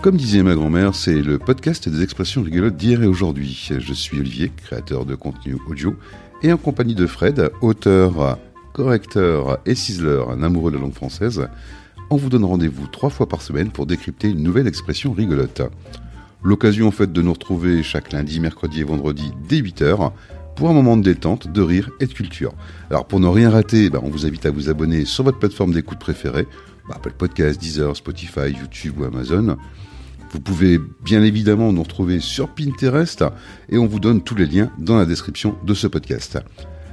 Comme disait ma grand-mère, c'est le podcast des expressions rigolotes d'hier et aujourd'hui. Je suis Olivier, créateur de contenu audio, et en compagnie de Fred, auteur, correcteur et ciseler, un amoureux de la langue française, on vous donne rendez-vous trois fois par semaine pour décrypter une nouvelle expression rigolote. L'occasion en fait de nous retrouver chaque lundi, mercredi et vendredi dès 8h pour un moment de détente, de rire et de culture. Alors pour ne rien rater, ben, on vous invite à vous abonner sur votre plateforme d'écoute préférée, ben, Apple Podcast, Deezer, Spotify, YouTube ou Amazon. Vous pouvez bien évidemment nous retrouver sur Pinterest et on vous donne tous les liens dans la description de ce podcast.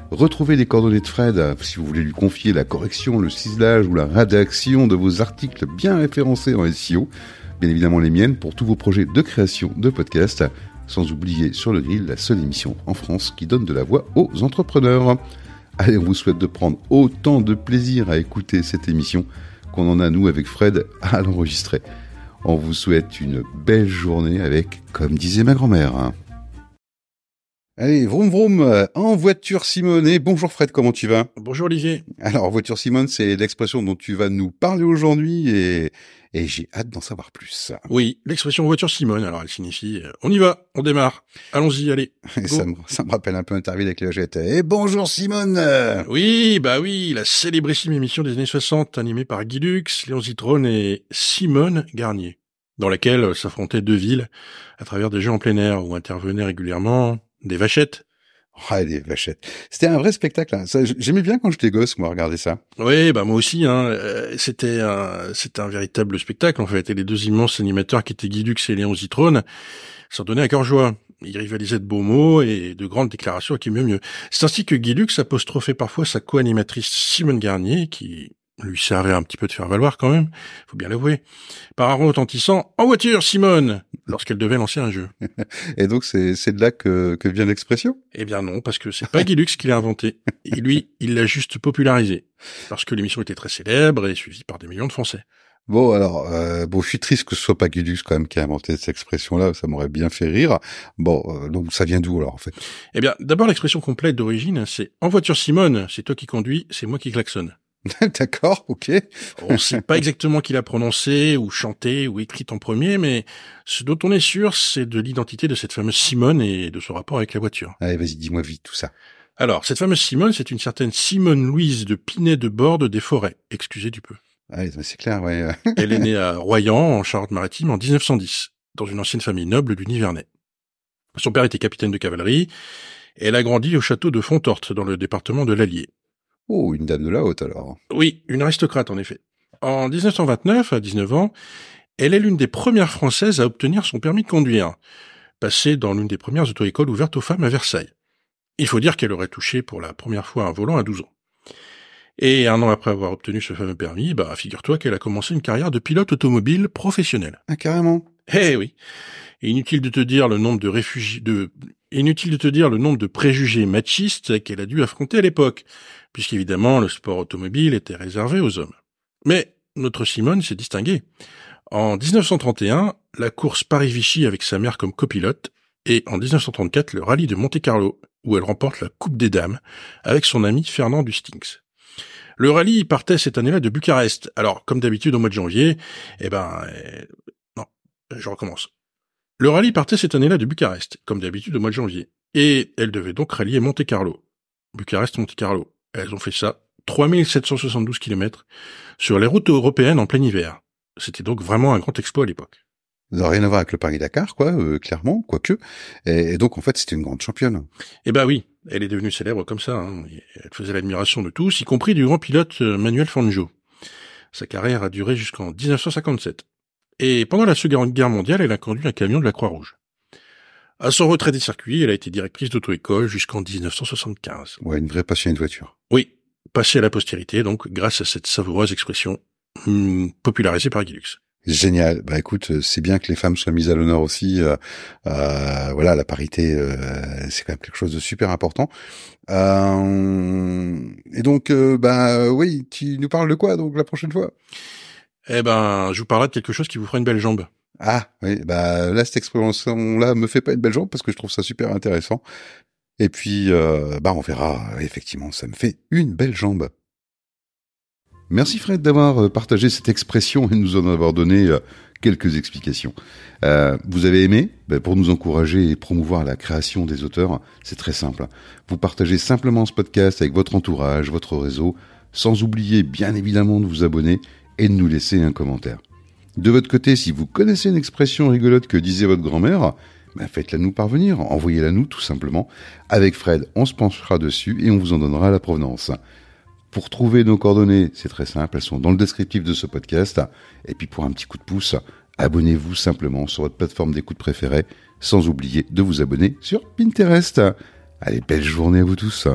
Retrouvez les coordonnées de Fred si vous voulez lui confier la correction, le ciselage ou la rédaction de vos articles bien référencés en SEO. Bien évidemment les miennes pour tous vos projets de création de podcast. Sans oublier sur le grill la seule émission en France qui donne de la voix aux entrepreneurs. Allez, on vous souhaite de prendre autant de plaisir à écouter cette émission qu'on en a nous avec Fred à l'enregistrer. On vous souhaite une belle journée avec, comme disait ma grand-mère. Allez, vroom vroom, en voiture Simone. Et bonjour Fred, comment tu vas? Bonjour Olivier. Alors, voiture Simone, c'est l'expression dont tu vas nous parler aujourd'hui et, et j'ai hâte d'en savoir plus. Oui, l'expression voiture Simone, alors elle signifie euh, on y va, on démarre, allons-y, allez. ça, me, ça me rappelle un peu interview avec Et bonjour Simone Oui, bah oui, la célébrissime émission des années 60 animée par Guy Lux, Léon Zitrone et Simone Garnier, dans laquelle s'affrontaient deux villes à travers des jeux en plein air où intervenaient régulièrement des vachettes. Ah, des vachettes. C'était un vrai spectacle. Hein. J'aimais bien quand j'étais gosse, moi, regarder ça. Oui, bah moi aussi. Hein. Euh, c'était un, c'était un véritable spectacle en fait. Et les deux immenses animateurs qui étaient Guy Lux et Léon Zitrone s'en donnaient à cœur joie. Ils rivalisaient de beaux mots et de grandes déclarations qui mieux mieux. C'est ainsi que Guy Lux apostrophait parfois sa co-animatrice Simone Garnier, qui lui servait un petit peu de faire valoir quand même, faut bien l'avouer, par un retentissant « En voiture, Simone !» Lorsqu'elle devait lancer un jeu. Et donc c'est de là que, que vient l'expression Eh bien non, parce que c'est pas Guy Lux qui l'a inventé. Et lui, il l'a juste popularisé. Parce que l'émission était très célèbre et suivie par des millions de Français. Bon, alors, euh, bon, je suis triste que ce soit pas Guy Lux quand même qui a inventé cette expression-là, ça m'aurait bien fait rire. Bon, euh, donc ça vient d'où alors en fait? Eh bien, d'abord l'expression complète d'origine, c'est « En voiture, Simone, c'est toi qui conduis, c'est moi qui klaxonne ». D'accord, ok. on ne sait pas exactement qui l'a prononcé, ou chanté, ou écrit en premier, mais ce dont on est sûr, c'est de l'identité de cette fameuse Simone et de son rapport avec la voiture. Allez, vas-y, dis-moi vite tout ça. Alors, cette fameuse Simone, c'est une certaine Simone Louise de Pinet de Borde des Forêts. Excusez du peu. C'est clair, ouais. Elle est née à Royan, en Charente-Maritime, en 1910, dans une ancienne famille noble du Nivernais. Son père était capitaine de cavalerie, et elle a grandi au château de Fontorte, dans le département de l'Allier. Oh, une dame de la haute alors. Oui, une aristocrate en effet. En 1929, à 19 ans, elle est l'une des premières Françaises à obtenir son permis de conduire, passée dans l'une des premières auto-écoles ouvertes aux femmes à Versailles. Il faut dire qu'elle aurait touché pour la première fois un volant à 12 ans. Et un an après avoir obtenu ce fameux permis, bah, figure-toi qu'elle a commencé une carrière de pilote automobile professionnel. Ah, carrément. Eh oui. inutile de te dire le nombre de réfugiés, de, inutile de te dire le nombre de préjugés machistes qu'elle a dû affronter à l'époque puisqu'évidemment le sport automobile était réservé aux hommes. Mais notre Simone s'est distinguée. En 1931, la course Paris-Vichy avec sa mère comme copilote, et en 1934, le rallye de Monte-Carlo, où elle remporte la Coupe des Dames avec son ami Fernand Dustings. Le rallye partait cette année-là de Bucarest. Alors, comme d'habitude au mois de janvier, eh ben, euh, non, je recommence. Le rallye partait cette année-là de Bucarest, comme d'habitude au mois de janvier. Et elle devait donc rallier Monte-Carlo. Bucarest-Monte-Carlo. Elles ont fait ça 3772 km sur les routes européennes en plein hiver. C'était donc vraiment un grand exploit à l'époque. Ça n'a rien à voir avec le Paris-Dakar, quoi, euh, clairement, quoique. Et, et, donc, en fait, c'était une grande championne. Eh ben oui, elle est devenue célèbre comme ça. Hein. Elle faisait l'admiration de tous, y compris du grand pilote euh, Manuel Fangio. Sa carrière a duré jusqu'en 1957. Et pendant la Seconde Guerre mondiale, elle a conduit un camion de la Croix-Rouge. À son retrait des circuits, elle a été directrice d'auto-école jusqu'en 1975. Ouais, une vraie passionnée de voiture. Oui, passée à la postérité, donc, grâce à cette savoureuse expression hum, popularisée par Guy Génial. Bah écoute, c'est bien que les femmes soient mises à l'honneur aussi. Euh, euh, voilà, la parité, euh, c'est quand même quelque chose de super important. Euh, et donc, euh, bah oui, tu nous parles de quoi donc la prochaine fois? Eh ben, je vous parlerai de quelque chose qui vous fera une belle jambe. Ah oui, bah là cette expression-là me fait pas une belle jambe parce que je trouve ça super intéressant. Et puis euh, bah on verra. Effectivement, ça me fait une belle jambe. Merci Fred d'avoir euh, partagé cette expression et nous en avoir donné euh, quelques explications. Vous avez aimé? Ben, Pour nous encourager et promouvoir la création des auteurs, c'est très simple. Vous partagez simplement ce podcast avec votre entourage, votre réseau, sans oublier bien évidemment de vous abonner et de nous laisser un commentaire. De votre côté, si vous connaissez une expression rigolote que disait votre grand-mère, ben faites-la nous parvenir, envoyez-la nous tout simplement. Avec Fred, on se penchera dessus et on vous en donnera la provenance. Pour trouver nos coordonnées, c'est très simple, elles sont dans le descriptif de ce podcast. Et puis pour un petit coup de pouce, abonnez-vous simplement sur votre plateforme d'écoute préférée, sans oublier de vous abonner sur Pinterest. Allez, belle journée à vous tous.